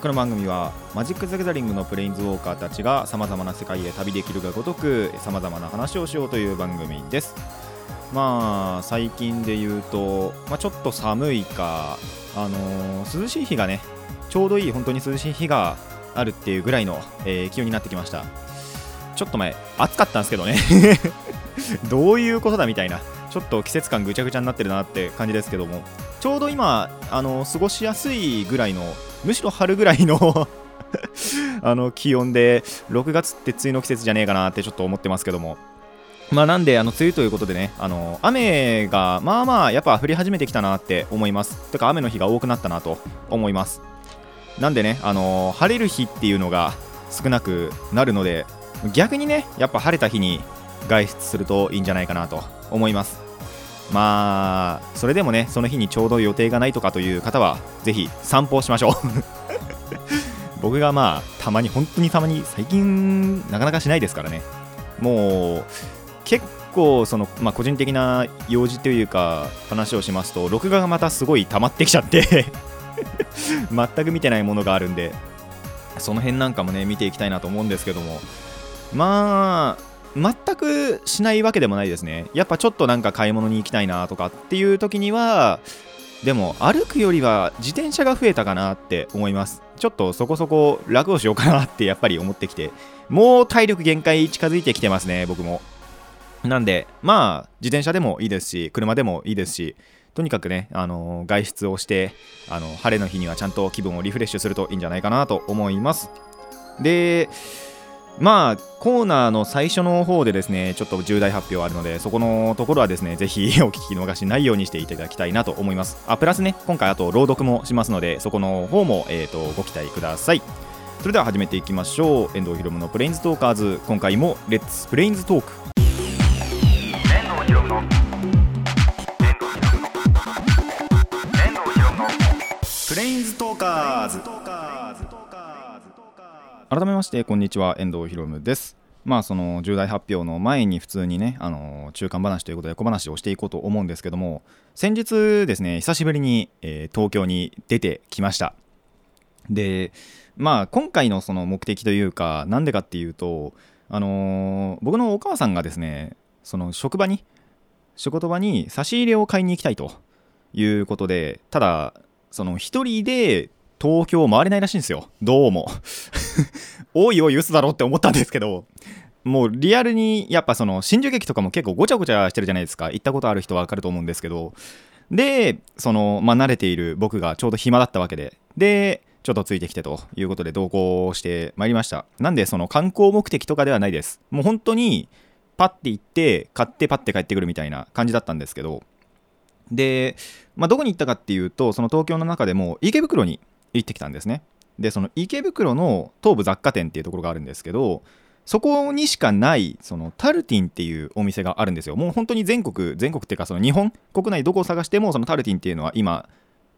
この番組はマジック・ザ・ギャザリングのプレインズウォーカーたちがさまざまな世界へ旅できるがごとくさまざまな話をしようという番組です。まあ最近で言うと、まあ、ちょっと寒いか、あのー涼しい日がねちょうどいい本当に涼しい日があるっていうぐらいの、えー気温になってきました。ちょっと前暑かったんですけどね。どういうことだみたいなちょっと季節感ぐちゃぐちゃになってるなって感じですけどもちょうど今あの過ごしやすいぐらいのむしろ春ぐらいの あの気温で6月って梅雨の季節じゃねえかなってちょっと思ってますけども。まあなんであの梅雨ということでねあの雨がまあまあやっぱ降り始めてきたなって思います。てか雨の日が多くなったなと思います。なんでねあの晴れる日っていうのが少なくなるので逆にねやっぱ晴れた日に外出するといいんじゃないかなと思います。まあそれでもねその日にちょうど予定がないとかという方はぜひ散歩をしましょう。僕がまあたまに本当にたまに最近なかなかしないですからね。もう結構その、まあ、個人的な用事というか話をしますと録画がまたすごい溜まってきちゃって 全く見てないものがあるんでその辺なんかもね見ていきたいなと思うんですけども。まあ全くしないわけでもないですね。やっぱちょっとなんか買い物に行きたいなとかっていう時にはでも歩くよりは自転車が増えたかなって思います。ちょっとそこそこ楽をしようかなって やっぱり思ってきてもう体力限界近づいてきてますね僕も。なんでまあ自転車でもいいですし車でもいいですしとにかくね、あの外出をしてあの晴れの日にはちゃんと気分をリフレッシュするといいんじゃないかなと思います。でまあコーナーの最初の方でですねちょっと重大発表あるのでそこのところはですねぜひ お聞き逃しないようにしていただきたいなと思います。あプラスね今回あと朗読もしますのでそこの方も、えー、とご期待ください。それでは始めていきましょう。遠藤ひろむのプレインズトーカーズ。今回もレッツプレインズトーク。遠藤ひろむのプレインズトーカーズ。改めましてこんにちは遠藤ひろむです。まあその重大発表の前に普通にねあの中間話ということで小話をしていこうと思うんですけども先日ですね久しぶりに、えー東京に出てきました。でまあ今回のその目的というかなんでかっていうとあのー僕のお母さんがですねその職場に仕事場に差し入れを買いに行きたいということでただその一人で東京回れないらしいんですよ。どうも。おいおい嘘だろって思ったんですけどもうリアルにやっぱその新宿駅とかも結構ごちゃごちゃしてるじゃないですか。行ったことある人は分かると思うんですけど。でそのまあ慣れている僕がちょうど暇だったわけで。でちょっとついてきてということで同行してまいりました。なんでその観光目的とかではないです。もう本当にパッて行って買ってパッて帰ってくるみたいな感じだったんですけど。で、まあ、どこに行ったかっていうとその東京の中でも池袋に行ってきたんですね。でその池袋の東武雑貨店っていうところがあるんですけどそこにしかないそのタルティンっていうお店があるんですよ。もう本当に全国全国っていうかその日本国内どこを探してもそのタルティンっていうのは今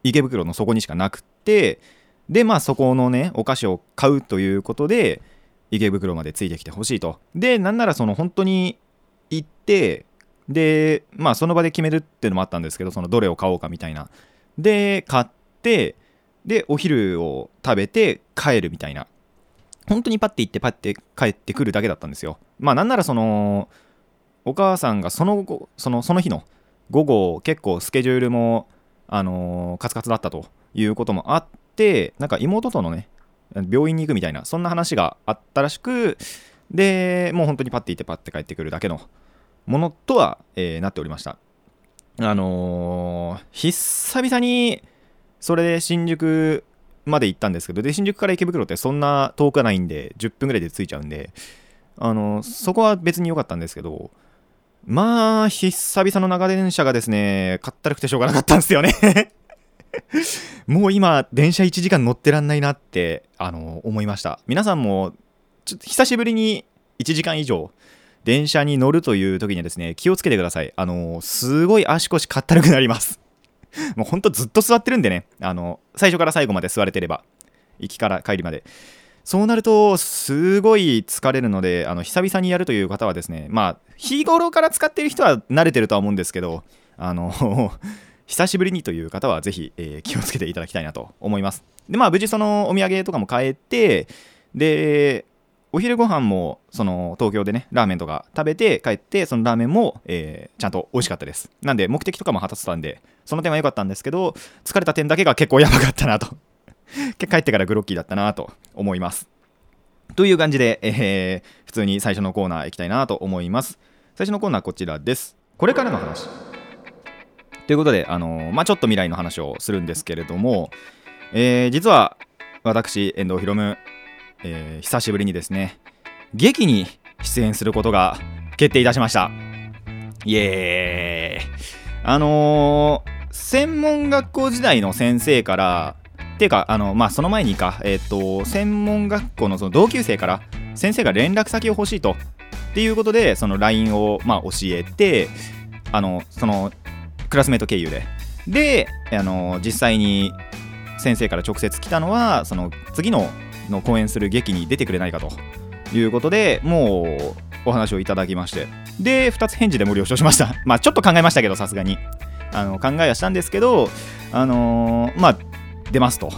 池袋のそこにしかなくってでまあそこのねお菓子を買うということで池袋までついてきてほしいと。でなんならその本当に行ってでまあその場で決めるっていうのもあったんですけどそのどれを買おうかみたいな。で買ってでお昼を食べて帰るみたいな。本当にパッて行ってパッて帰ってくるだけだったんですよ。まあなんならそのお母さんがその後そのその日の午後結構スケジュールもあのーカツカツだったということもあってなんか妹とのね病院に行くみたいなそんな話があったらしくでもう本当にパッて行ってパッて帰ってくるだけのものとは、えーなっておりました。あのー久々にそれで新宿まで行ったんですけどで新宿から池袋ってそんな遠くないんで10分ぐらいで着いちゃうんであのそこは別に良かったんですけどまあ久々の長電車がですねかったるくてしょうがなかったんですよね。もう今電車1時間乗ってらんないなってあの思いました。皆さんもちょっと久しぶりに1時間以上電車に乗るという時にはですね気をつけてください。あのすごい足腰かったるくなります。もうほんとずっと座ってるんでね。あの最初から最後まで座れてれば。行きから帰りまで。そうなるとすごい疲れるのであの久々にやるという方はですねまあ日頃から使ってる人は慣れてるとは思うんですけどあの 久しぶりにという方はぜひ、えー気をつけていただきたいなと思います。でまあ無事そのお土産とかも買えてでお昼ご飯もその東京でねラーメンとか食べて帰ってそのラーメンも、えーちゃんと美味しかったです。なんで目的とかも果たせたんでその点は良かったんですけど疲れた点だけが結構やばかったなと。帰ってからグロッキーだったなと思います。という感じで、えー普通に最初のコーナー行きたいなと思います。最初のコーナーこちらです。これからの話。ということで、あのーまあ、ちょっと未来の話をするんですけれども、えー実は私遠藤ひろむ、えー久しぶりにですね劇に出演することが決定いたしました。イエーイ。あのー専門学校時代の先生からていうかあのまあその前にかえっ、と専門学校のその同級生から先生が連絡先を欲しいと。っていうことでその LINE をまあ教えてあのそのクラスメート経由で。であの実際に先生から直接来たのはその次のの講演する劇に出てくれないかと。いうことでもうお話をいただきまして。で2つ返事でも了承しました。まあちょっと考えましたけどさすがに。あの考えはしたんですけどあのーまあ出ますと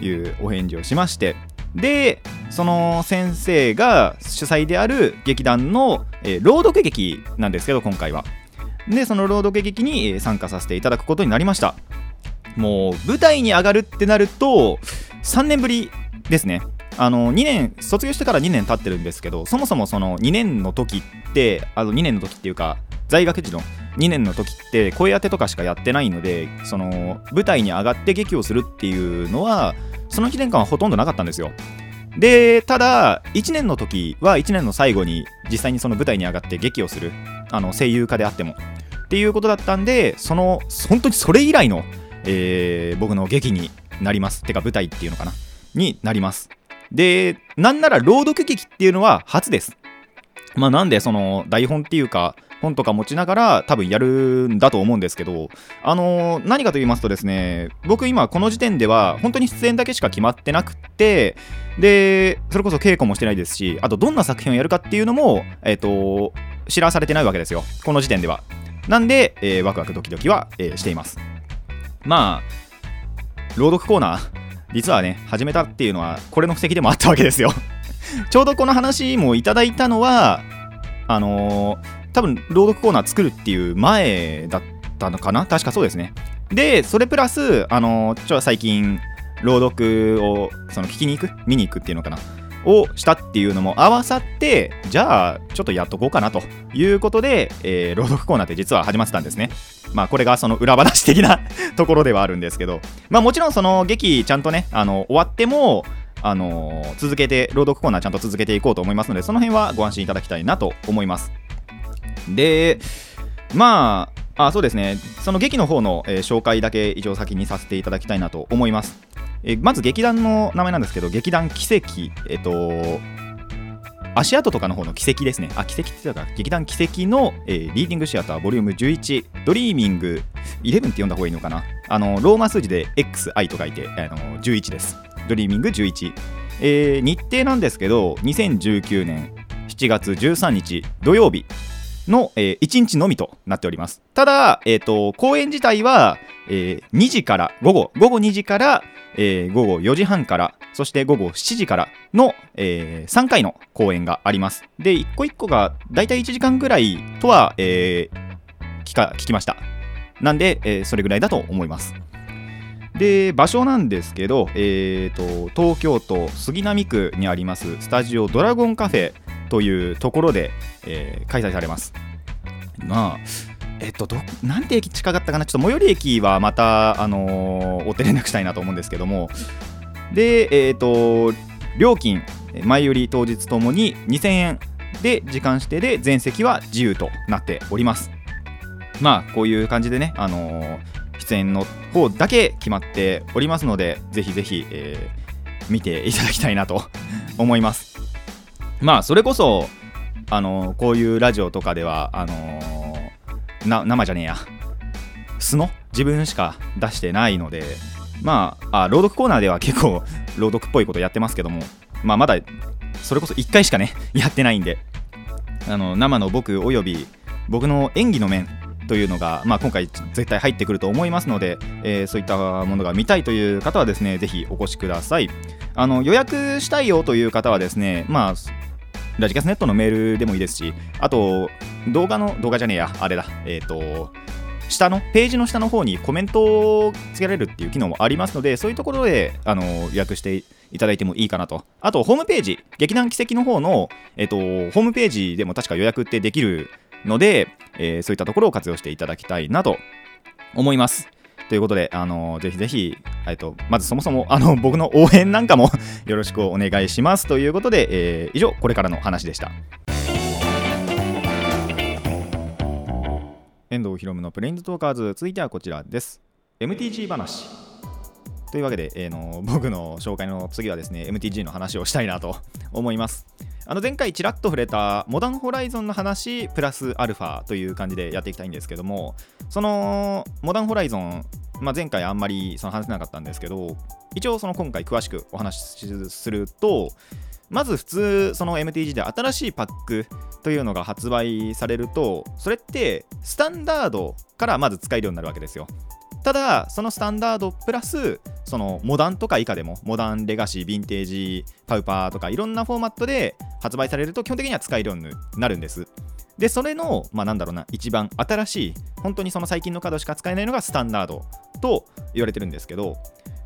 いうお返事をしまして。でその先生が主催である劇団の、えー朗読劇なんですけど今回は。でその朗読劇に参加させていただくことになりました。もう舞台に上がるってなると3年ぶりですね。あの2年卒業してから2年経ってるんですけどそもそもその2年の時ってあの2年の時っていうか在学時の2年の時って声当てとかしかやってないのでその舞台に上がって劇をするっていうのはその1年間はほとんどなかったんですよ。でただ1年の時は1年の最後に実際にその舞台に上がって劇をするあの声優家であってもっていうことだったんでその本当にそれ以来の、えー僕の劇になります。てか舞台っていうのかな。になります。でなんなら朗読劇っていうのは初です。まあなんでその台本っていうか本とか持ちながら多分やるんだと思うんですけどあのー何かと言いますとですね僕今この時点では本当に出演だけしか決まってなくてでそれこそ稽古もしてないですしあとどんな作品をやるかっていうのもえっ、と知らされてないわけですよ。この時点では。なんで、えーワクワクドキドキは、えーしています。まあ朗読コーナー実はね始めたっていうのはこれの布石でもあったわけですよ。ちょうどこの話もいただいたのはあのー多分朗読コーナー作るっていう前だったのかな？確かそうですね。でそれプラスあのーちょ最近朗読をその聞きに行く？見に行くっていうのかな？をしたっていうのも合わさってじゃあちょっとやっとこうかなということで、えー朗読コーナーって実は始まってたんですね。まあこれがその裏話的な ところではあるんですけど。まあもちろんその劇ちゃんとねあの終わってもあの続けて朗読コーナーちゃんと続けていこうと思いますのでその辺はご安心いただきたいなと思います。でまああそうですね。その劇の方の、えー紹介だけ一応先にさせていただきたいなと思います、えまず劇団の名前なんですけど劇団軌跡えっ、と足跡とかの方の軌跡ですね。あ、軌跡って言ったか、劇団軌跡の、えー Reading Theater Volume 11、Dreaming 11って読んだ方がいいのかな。あの、ローマ数字で XI と書いて、あの11です。 Dreaming 11。えー日程なんですけど、2019年7月13日土曜日の、え1日のみとなっております。ただ、えー、と公演自体は、えー2時から午後午後2時から、えー午後4時半からそして午後7時からの、え3回の公演があります。で一個一個がだいたい1時間ぐらいとは、えー聞か聞きました。なんで、えーそれぐらいだと思います。で場所なんですけど、えー、と東京都杉並区にありますスタジオドラゴンカフェというところで、えー開催されます。まあえっとどなんて駅近かったかな？ちょっと最寄り駅はまた、あのーお手連絡したいなと思うんですけども。でえっ、と料金前より当日ともに2000円。で時間指定で全席は自由となっております。まあこういう感じでね、あのー出演の方だけ決まっておりますのでぜひぜひ、えー見ていただきたいなと思います。まあそれこそあのこういうラジオとかではあのな生じゃねえや。素の自分しか出してないのでまああ朗読コーナーでは結構朗読っぽいことやってますけどもまあまだそれこそ1回しかねやってないんであの生の僕および僕の演技の面というのが、まあ、今回絶対入ってくると思いますので、えーそういったものが見たいという方はですねぜひお越しください。あの予約したいよという方はですねまあラジキャスネットのメールでもいいですしあと動画の動画じゃねえやあれだ。えっ、と下のページの下の方にコメントをつけられるっていう機能もありますのでそういうところであの予約していただいてもいいかなと。あとホームページ劇団奇跡の方の、えっとホームページでも確か予約ってできるので、えーそういったところを活用していただきたいなと思います。ということで、あのぜひぜひ、えっと、まずそもそもあの 僕の応援なんかも よろしくお願いしますということで、えー以上これからの話でした。遠藤ひろむのプレインズトーカーズ続いてはこちらです。MTG 話。というわけで、えーの 僕の紹介の次はですね MTG の話をしたいなと思います。あの前回ちらっと触れたモダンホライゾンの話プラスアルファという感じでやっていきたいんですけどもそのモダンホライゾン、まあ、前回あんまりその話せなかったんですけど一応その今回詳しくお話しするとまず普通その MTG で新しいパックというのが発売されるとそれってスタンダードからまず使えるようになるわけですよ。ただそのスタンダードプラスそのモダンとか以下でもモダンレガシーヴィンテージパウパーとかいろんなフォーマットで発売されると基本的には使えるようになるんです。でそれのまあなんだろうな一番新しい本当にその最近のカードしか使えないのがスタンダードと言われてるんですけど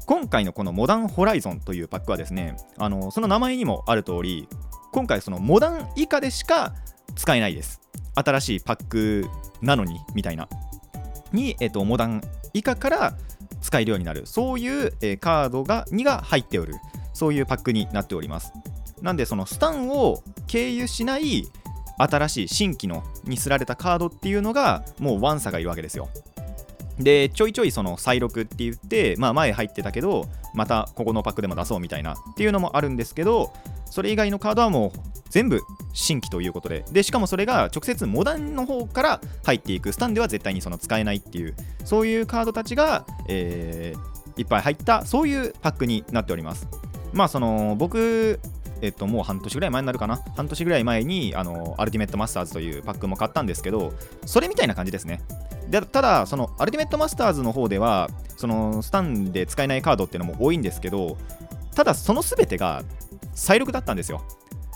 今回のこのモダンホライゾンというパックはですねあのその名前にもある通り今回そのモダン以下でしか使えないです。新しいパックなのにみたいな。に、えっと、モダン以下から使えるようになる。そういう、えカードが2が入っておる。そういうパックになっております。なんでそのスタンを経由しない新しい新規のにすられたカードっていうのがもうワンサがいるわけですよ。でちょいちょいその再録って言って、まあ、前入ってたけどまたここのパックでも出そうみたいなっていうのもあるんですけどそれ以外のカードはもう全部新規ということででしかもそれが直接モダンの方から入っていくスタンでは絶対にその使えないっていうそういうカードたちが、えーいっぱい入ったそういうパックになっております。まあその僕えっと、もう半年ぐらい前になるかな？半年ぐらい前にあの Ultimate Masters というパックも買ったんですけどそれみたいな感じですね。でただその Ultimate Masters の方ではそのスタンで使えないカードっていうのも多いんですけどただその全てが再録だったんですよ。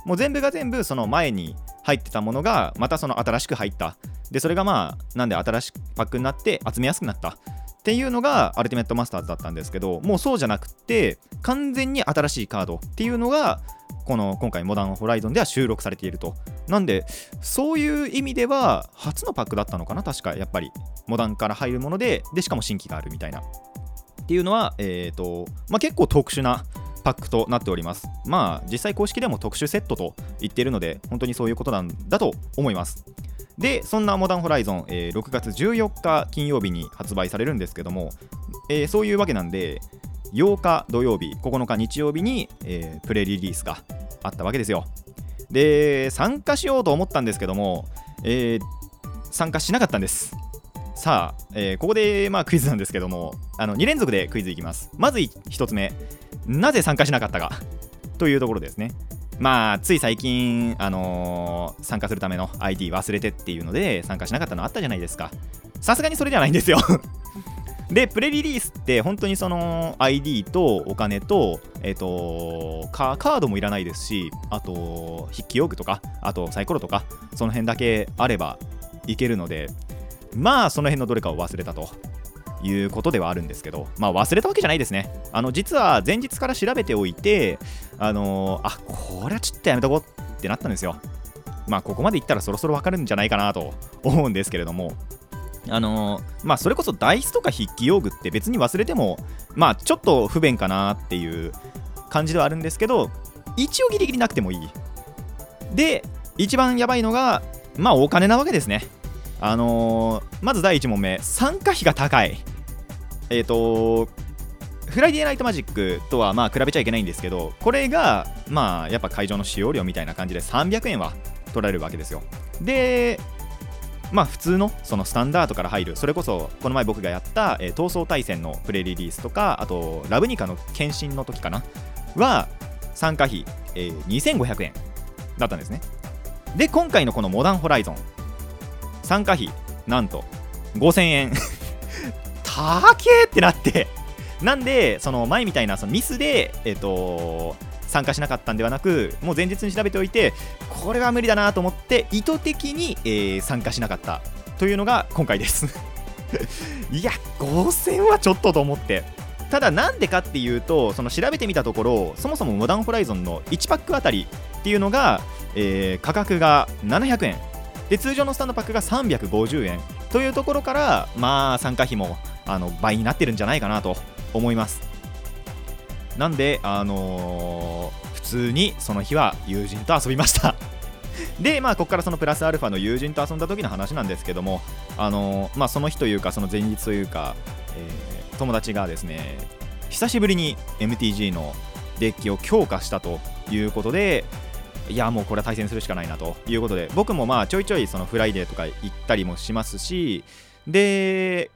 もう全部が全部その前に入ってたものがまたその新しく入った。でそれがまあなんで新しくパックになって集めやすくなった。っていうのが Ultimate Masters だったんですけどもうそうじゃなくて完全に新しいカードっていうのがこの今回 Modern Horizon では収録されていると。なんでそういう意味では初のパックだったのかな確かやっぱり。モダンから入るものででしかも新規があるみたいな。っていうのは、えーとまあ、結構特殊なパックとなっております。まあ実際公式でも特殊セットと言っているので本当にそういうことなんだと思います。でそんなモダンホライゾン、えー6月14日金曜日に発売されるんですけども、えーそういうわけなんで8日土曜日9日日曜日に、えープレリリースがあったわけですよ。で参加しようと思ったんですけども、えー参加しなかったんです。さあ、えーここでまあクイズなんですけどもあの2連続でクイズいきます。まず1つ目。なぜ参加しなかったか。というところですね。まあつい最近、あのー参加するための ID 忘れてっていうので参加しなかったのあったじゃないですか。さすがにそれじゃないんですよ。でプレリリースって本当にその ID とお金と,、えっとカカードもいらないですしあと筆記用具とかあとサイコロとかその辺だけあればいけるのでまあその辺のどれかを忘れたと。いうことではあるんですけどまあ忘れたわけじゃないですね。あの実は前日から調べておいてあのーあこれはちょっとやめとこうってなったんですよ。まあここまでいったらそろそろわかるんじゃないかなと思うんですけれども。あのまあそれこそダイスとか筆記用具って別に忘れてもまあちょっと不便かなっていう感じではあるんですけど一応ギリギリなくてもいい。で一番やばいのがまあお金なわけですね。あのーまず第1問目参加費が高い。えっ、と Friday Night Magic とはまあ比べちゃいけないんですけどこれがまあやっぱ会場の使用料みたいな感じで300円は取られるわけですよ。でまあ普通のそのスタンダードから入るそれこそこの前僕がやった、えー灯争大戦のプレリリースとかあとラヴニカの献身の時かな？は参加費、えー2500円だったんですね。で今回のこの Modern Horizon参加費なんと5000円 高えってなって。なんでその前みたいなそのミスでえっ、と参加しなかったんではなくもう前日に調べておいてこれは無理だなと思って意図的に、えー参加しなかったというのが今回です。いや5000はちょっとと思って。ただなんでかっていうとその調べてみたところそもそもモダンホライゾンの1パックあたりっていうのが、えー価格が700円。で通常のスタンドパックが350円。というところからまあ参加費もあの倍になってるんじゃないかなと思います。なんであのー普通にその日は友人と遊びました。でまあここからそのプラスアルファの友人と遊んだ時の話なんですけどもあのーまあその日というかその前日というか、えー友達がですね久しぶりに MTG のデッキを強化したということでいやもうこれは対戦するしかないなということで僕もまあちょいちょいその Friday とか行ったりもしますしで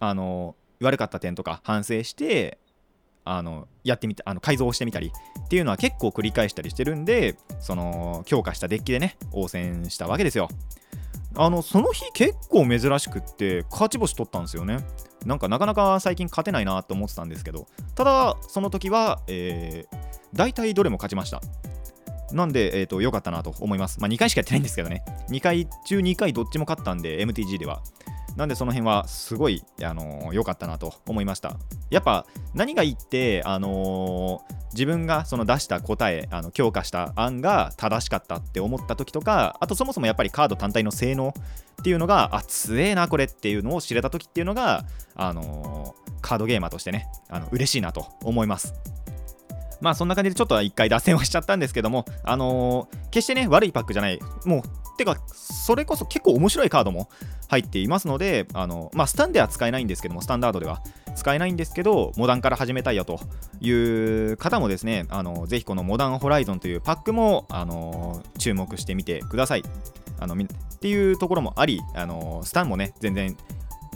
あの悪かった点とか反省してあのやってみたあの改造をしてみたりっていうのは結構繰り返したりしてるんでその強化したデッキでね応戦したわけですよあのその日結構珍しくって勝ち星取ったんですよねなんかなかなか最近勝てないなと思ってたんですけどただその時は、えー、大体どれも勝ちましたなんで、えー、と良かったなと思います。まあ、2回しかやってないんですけどね。2回中2回どっちも勝ったんで、MTG では。なんでその辺はすごい良、あのーかったなと思いました。やっぱ何がいいって、あのー自分がその出した答え、あの強化した案が正しかったって思った時とか、あとそもそもやっぱりカード単体の性能っていうのが、あ、強えなこれっていうのを知れた時っていうのが、あのーカードゲーマーとしてね、あの嬉しいなと思います。まあそんな感じでちょっと一回脱線はしちゃったんですけども、あのー決してね、悪いパックじゃない、もう、てか、それこそ結構面白いカードも入っていますので、あのまあ、スタンでは使えないんですけども、スタンダードでは使えないんですけど、モダンから始めたいよという方もですね、あのぜひこのモダンホライゾンというパックも、あの注目してみてください。あのっていうところもあり、あのスタンもね、全然、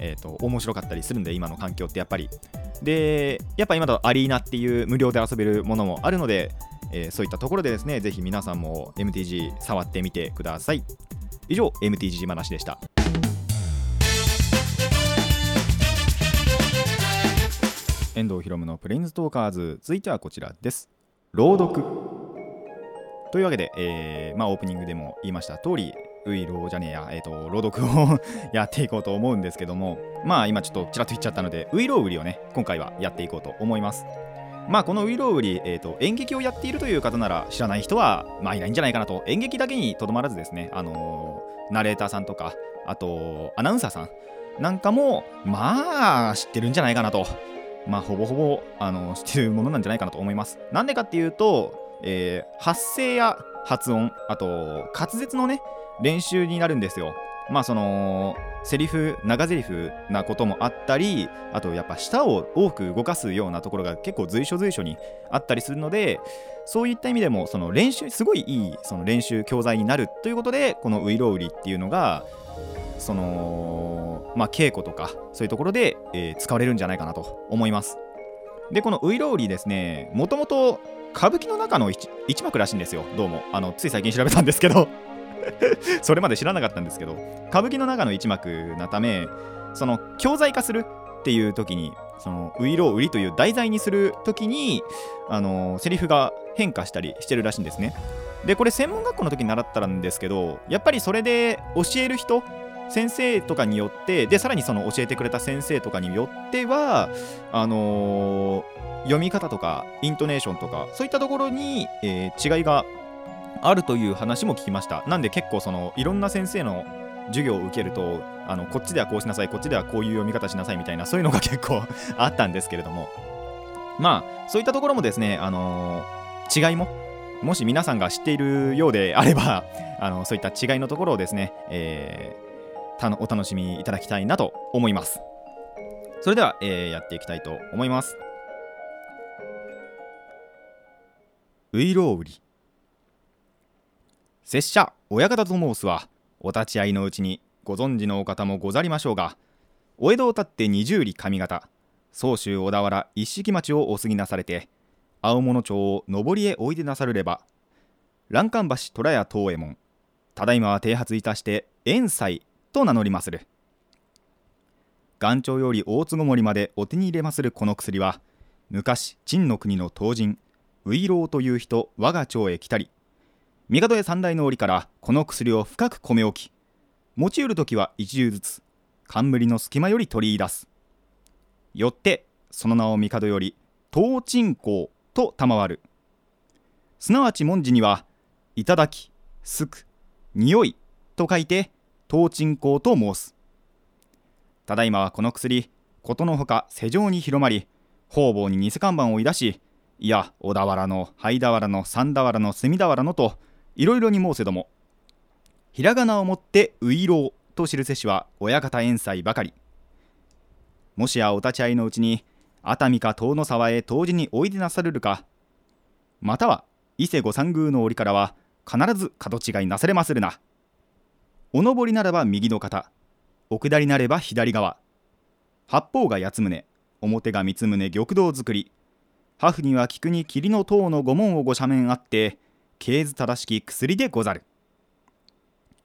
えー、と面白かったりするんで、今の環境ってやっぱり。で、やっぱ今だとアリーナっていう無料で遊べるものもあるので、えーそういったところでですね、ぜひ皆さんも MTG 触ってみてください。以上、MTG 話でした。遠藤ひろむのプレインズトーカーズ、続いてはこちらです。朗読。というわけで、えーまあ、オープニングでも言いました通り、ウイローじゃねえや、えー、と朗読を やっていこうと思うんですけども、まあ今ちょっとちらっと言っちゃったので、ウイロウ売りをね、今回はやっていこうと思います。まあこのウイロウ売り、えー、と演劇をやっているという方なら知らない人はまあいないんじゃないかなと演劇だけにとどまらずですね、あのーナレーターさんとかあとアナウンサーさんなんかもまあ知ってるんじゃないかなとまあほぼほぼあの 知ってるものなんじゃないかなと思います。なんでかっていうと、えー発声や発音あと滑舌のね練習になるんですよ。まあそのセリフ長セリフなこともあったりあとやっぱ舌を多く動かすようなところが結構随所随所にあったりするのでそういった意味でもその練習すごいいいその練習教材になるということでこのウイロウリっていうのがそのまあ稽古とかそういうところで、えー使われるんじゃないかなと思います。でこのウイロウリですねもともと歌舞伎の中の一一幕らしいんですよ。どうも。あのつい最近調べたんですけど。それまで知らなかったんですけど。歌舞伎の中の一幕なためその教材化するっていう時にそのウイロウリという題材にする時にあのセリフが変化したりしてるらしいんですね。でこれ専門学校の時に習ったんですけどやっぱりそれで教える人先生とかによってでさらにその教えてくれた先生とかによってはあのー読み方とかイントネーションとかそういったところに、えー違いがあるという話も聞きました。なんで結構そのいろんな先生の授業を受けるとあのこっちではこうしなさいこっちではこういう読み方しなさいみたいなそういうのが結構 あったんですけれども。まあそういったところもですねあのー違いももし皆さんが知っているようであればあのそういった違いのところをですね、えーたのお楽しみいただきたいなと思います。それでは、えーやっていきたいと思います。ウイロウリ拙者親方と申すはお立ち会いのうちにご存知のお方もござりましょうがお江戸を立って二十里上方総州小田原一色町をお過ぎなされて青物町を上りへおいでなさるれば欄干橋虎屋東右衛門ただいまは剃髪いたして遠斎と名乗りまする。元朝より大坪森までお手に入れまするこの薬は昔陳の国の東人ウイローという人我が町へ来たり帝へ三代の折からこの薬を深く込め置き持ちうる時は一重ずつ冠の隙間より取り出す。よってその名を帝より東鎮公と賜る。すなわち文字には「いただき」「すく」「匂い」と書いて東鎮公と申す。ただいまはこの薬ことのほか世上に広まり方々に偽看板をいだしいや小田原の灰俵の三俵の隅俵のといろいろに申せどもひらがなをもってういろうと知るせしは親方遠斎ばかり。もしやお立ち会いのうちに熱海か遠野沢へ当時においでなさるるかまたは伊勢御三宮の折からは必ず角違いなされまするな。お上りならば右の肩。お下りなれば左側。八方が八宗表が三宗玉堂作り。ハフには菊に霧の塔の御門をご斜面あって経図正しき薬でござる。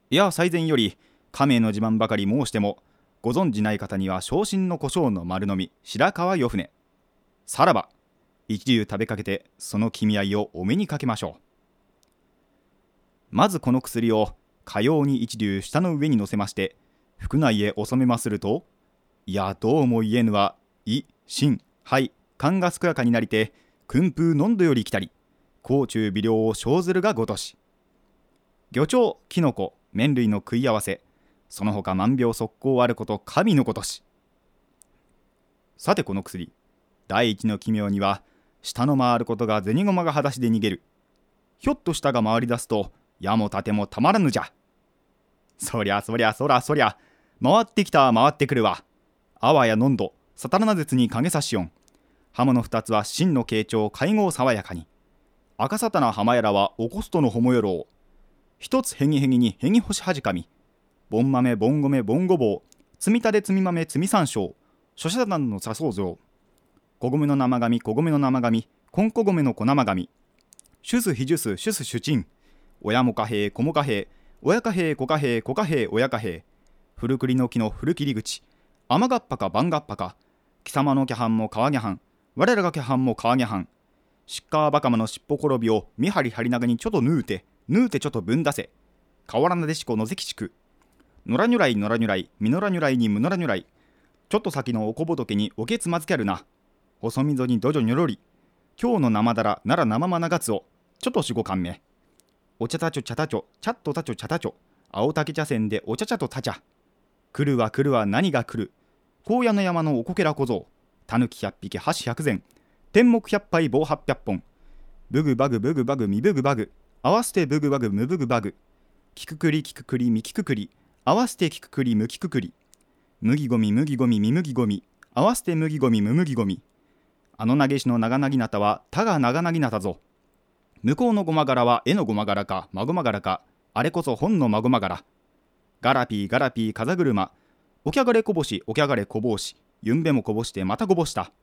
いや最前より亀の自慢ばかり申してもご存じない方には昇進の胡椒の丸飲み白川よ船。さらば一流食べかけてその君合いをお目にかけましょう。まずこの薬をかように一流下の上に乗せまして腹内へ収めまするといやどうも言えぬは胃心肺肝が健やかになりて訓風のんどより来たり甲虫微量を生ずるがごとし。魚鳥キノコ麺類の食い合わせその他万病速攻あること神のことし。さてこの薬第一の奇妙には下の回ることが銭駒が裸足で逃げる。ひょっと下が回り出すと矢も盾もたまらぬじゃ。そりゃそりゃそらそりゃ。回ってきた回ってくるわ。あわやのんどサタラナ絶に影差しよん。刃物二つは真の慶長会合爽やかに。赤沙汰な浜やらはおこすとのほもよろう一つへぎへぎにへぎ干しはじかみ。ぼん豆ぼん米ぼんごぼう。積みたで積み豆積み山椒諸社団の茶草像小米の生紙小米の生紙こんこ米の小生紙主ス非主ス主ス主鎮親も貨幣子も貨幣親貨幣子貨幣子貨幣親貨幣古栗の木の古切り口。雨がっぱか番がっぱか。貴様のキャハンも川ギャハン我らがキャハンも川ギャハンしっかバカマの尻尾転びを見張り張り長にちょっと縫うて。縫うてちょっとぶん出せ。河原なでしこのぜきしく野良如来野良如来。実野如来に無野良如来。ちょっと先のおこぼとけにおけつまずけるな。細溝にどじょにょろり。今日の生だらなら生まながつおちょっとしごかんめお茶たちょ茶たちょちゃっとたちょ茶たちょ。青竹茶筅でお茶茶とたちゃ。来るは来るは何が来る。荒野の山のおこけら小僧。たぬき100匹箸100膳。天目100杯棒800本。ブグバグブグバグミブグバグ。合わせてブグバグムブグバグ。キククリキククリミキククリ合わせてキククリムキククリ麦ゴミ麦ゴミミ麦ゴミ合わせて麦ゴミム麦ゴミあの投げしの長なぎなたはたが長なぎなたぞ。向こうのごま柄は絵のごま柄かまごま柄かあれこそ本のまごま柄。ガラピーガラピー風車。おきゃがれこぼしおきゃがれこぼし。ゆんべもこぼしてまたこぼした。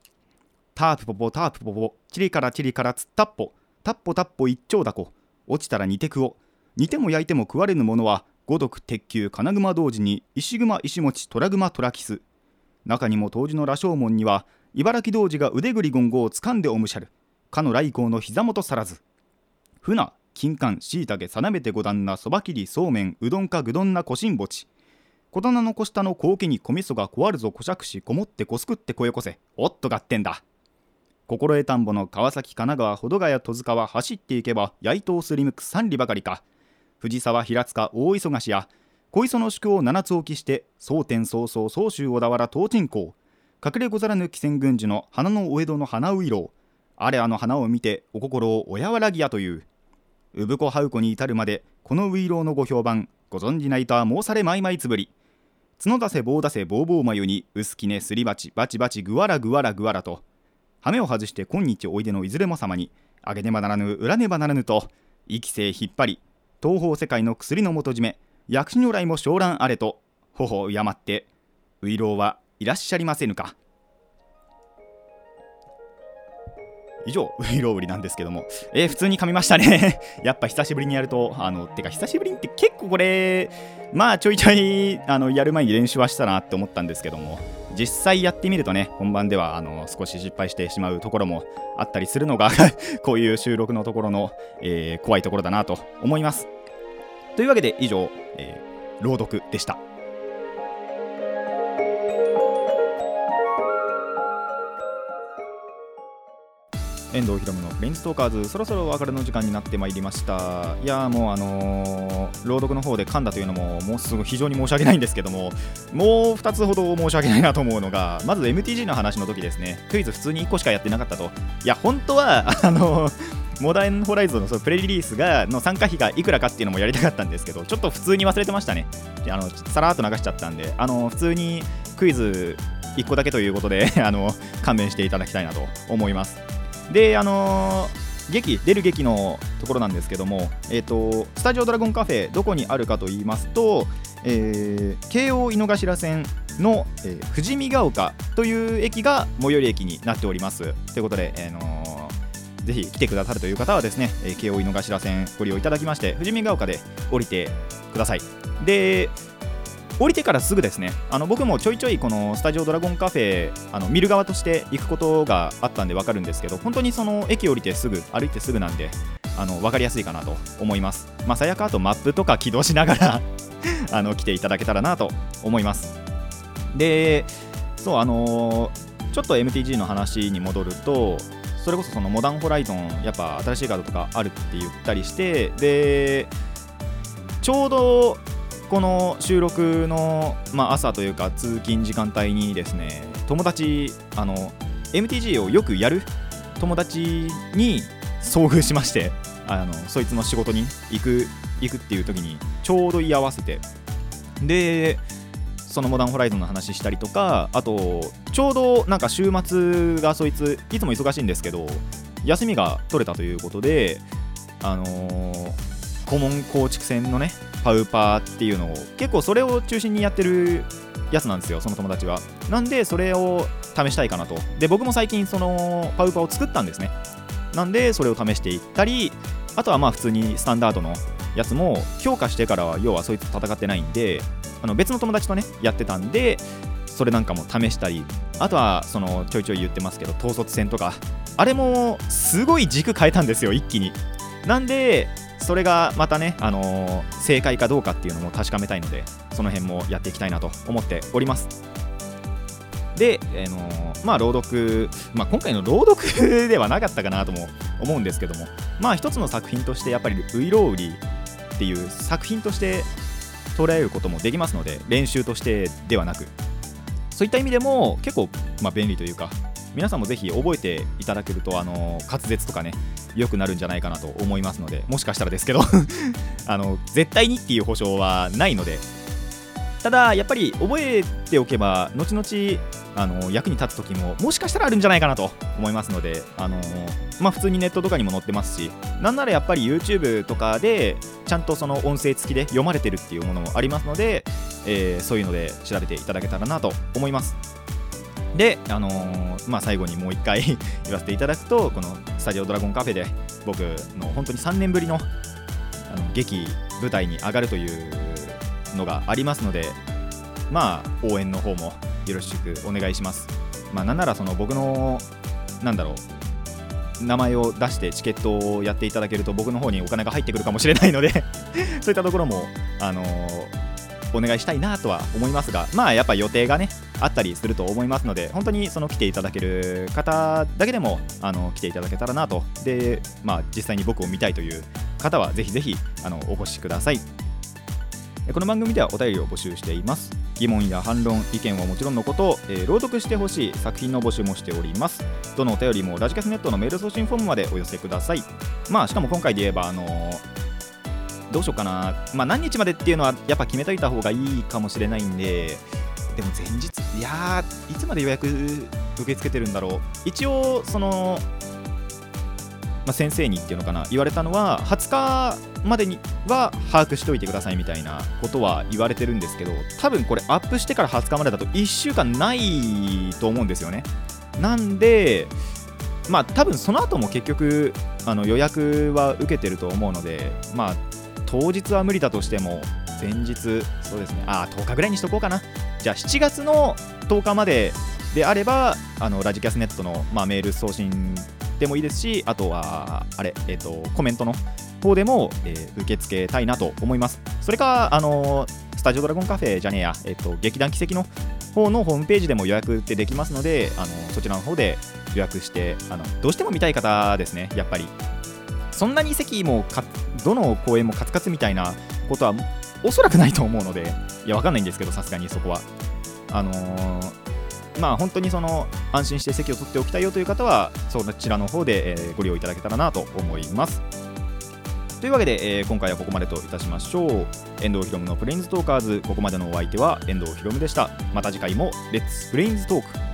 タープポポタープポポ。チリからチリからつったっぽ。タッポタッポ一丁だこ。落ちたら煮てくお煮ても焼いても食われぬものは五毒鉄球金熊同時に石熊石持虎熊虎キス。中にも当時の羅生門には茨城童子が腕ぐり言語をつかんでおむしゃる。かの来光の膝元さらず。船金柑しいたけ定めて五段なそば切りそうめんうどんかぐどんなこしんぼち。小棚の小下の高家に小味噌が壊るぞこしゃくしこもってこすくってこよこせ。おっと合点だ。心得田んぼの川崎神奈川保土ヶ谷戸塚は走っていけば八糸をすりむく三里ばかりか。藤沢平塚大磯菓子や。小磯の宿を七つ置きして蒼天早々総州小田原東鎮港。隠れござらぬ汽船軍樹の花のお江戸の花ういろう。あれあの花を見てお心をおやわらぎやという。産子はう子に至るまでこのウイローのご評判ご存じないとは申されまいまいつぶり。角出せ棒出せ棒棒眉に薄きねすり。鉢バチバチぐわらぐわらぐわらと羽目を外して今日おいでのいずれも様にあげねばならぬ裏ねばならぬと息せ引っ張り。東方世界の薬の元締め薬師如来も昇蘭あれと頬を敬ってういろうはいらっしゃり。ませぬか以上ウイロウリなんですけども。えー、普通に噛みましたね。やっぱ久しぶりにやるとあのてか久しぶりにって結構これまあちょいちょいあのやる前に練習はしたなって思ったんですけども。実際やってみるとね本番ではあの少し失敗してしまうところもあったりするのが こういう収録のところの、えー、怖いところだなと思います。というわけで以上、えー、朗読でした。遠藤ひろむのプレンストーカーズそろそろお別れの時間になってまいりましたいやもうあのー、朗読の方で噛んだというのももうすごい非常に申し訳ないんですけどももう2つほど申し訳ないなと思うのがまず MTG の話の時ですねクイズ普通に1個しかやってなかったといや本当はあのーモダンホライゾンのそのプレリリースがの参加費がいくらかっていうのもやりたかったんですけど、ちょっと普通に忘れてましたね。あのさらっと流しちゃったんで、あの普通にクイズ1個だけということであの勘弁していただきたいなと思います。であのー、劇出る劇のところなんですけども、えーと、スタジオドラゴンカフェどこにあるかと言いますと、えー、京王井の頭線の、えー、富士見ヶ丘という駅が最寄り駅になっております。ということで、えーのー、ぜひ来てくださるという方はですね、えー、京王井の頭線ご利用いただきまして富士見ヶ丘で降りてください。で降りてからすぐですね。あの僕もちょいちょいこのスタジオドラゴンカフェあの見る側として行くことがあったんで分かるんですけど本当にその駅降りてすぐ歩いてすぐなんであの分かりやすいかなと思います。まあ最悪あとマップとか起動しながら あの来ていただけたらなと思います。でそうあのー、ちょっと MTG の話に戻るとそれこそそのモダンホライゾンやっぱ新しいカードとかあるって言ったりしてでちょうどこの収録の、まあ、朝というか通勤時間帯にですね友達あの MTG をよくやる友達に遭遇しましてあのそいつの仕事に行く行くっていう時にちょうど居合わせて。でそのモダンホライゾンの話したりとかあとちょうどなんか週末がそいついつも忙しいんですけど休みが取れたということであのー、顧問構築戦のねパウパーっていうのを結構それを中心にやってるやつなんですよその友達は。なんでそれを試したいかなと。で僕も最近そのパウパーを作ったんですね。なんでそれを試していったりあとはまあ普通にスタンダードのやつも強化してからは要はそいつと戦ってないんであの別の友達とねやってたんでそれなんかも試したりあとはそのちょいちょい言ってますけど統率戦とか。あれもすごい軸変えたんですよ一気に。なんでそれがまたね、あのー、正解かどうかっていうのも確かめたいのでその辺もやっていきたいなと思っております。で、えー、のー、まあ、朗読、まあ、今回の朗読ではなかったかなとも思うんですけどもまあ一つの作品としてやっぱりウイロウリっていう作品として捉えることもできますので練習としてではなくそういった意味でも結構、まあ、便利というか皆さんもぜひ覚えていただけるとあの滑舌とかね良くなるんじゃないかなと思いますのでもしかしたらですけど あの絶対にっていう保証はないのでただやっぱり覚えておけば後々あの役に立つ時ももしかしたらあるんじゃないかなと思いますのであのまあ普通にネットとかにも載ってますしなんならやっぱり YouTube とかでちゃんとその音声付きで読まれてるっていうものもありますので、えー、そういうので調べていただけたらなと思います。で、あのー、まあ、最後にもう一回 言わせていただくとこのスタジオドラゴンカフェで僕の本当に3年ぶりのあの劇舞台に上がるというのがありますのでまあ応援の方もよろしくお願いします。まあなんならその僕のなんだろう名前を出してチケットをやっていただけると僕の方にお金が入ってくるかもしれないので そういったところもあのーお願いしたいなとは思いますが、まあやっぱ予定がね、あったりすると思いますので、本当にその来ていただける方だけでもあの来ていただけたらなと、で、まあ実際に僕を見たいという方はぜひぜひあのお越しください。この番組ではお便りを募集しています。疑問や反論、意見はもちろんのこと、えー、朗読してほしい作品の募集もしております。どのお便りもラジカスネットのメール送信フォームまでお寄せください。まあ、しかも今回で言えば、あのーどうしようかな、まあ、何日までっていうのはやっぱ決めといた方がいいかもしれないんで、でも前日、いやいつまで予約受け付けてるんだろう。一応、その、あ、先生にっていうのかな言われたのは20日までには把握しておいてくださいみたいなことは言われてるんですけど多分これアップしてから20日までだと1週間ないと思うんですよねなんでまあ多分その後も結局あの予約は受けてると思うのでまあ当日は無理だとしても前日そうですね。あ10日ぐらいにしとこうかな。じゃあ7月の10日までであればあのラジキャスネットの、まあ、メール送信でもいいですしあとはあれ、えー、とコメントの方でも、えー受け付けたいなと思います。それかあのスタジオドラゴンカフェじゃねえや、えー、と劇団奇跡の方のホームページでも予約ってできますのであのそちらの方で予約してあのどうしても見たい方ですねやっぱり。そんなに席もどの公演もカツカツみたいなことはおそらくないと思うのでいやわかんないんですけどさすがにそこは。あのーまあ本当にその安心して席を取っておきたいよという方はそちらの方で、えご利用いただけたらなと思います。というわけで、えー今回はここまでといたしましょう。遠藤ひろむのプレインズトーカーズ。ここまでのお相手は遠藤ひろむでした。また次回もレッツプレインズトーク。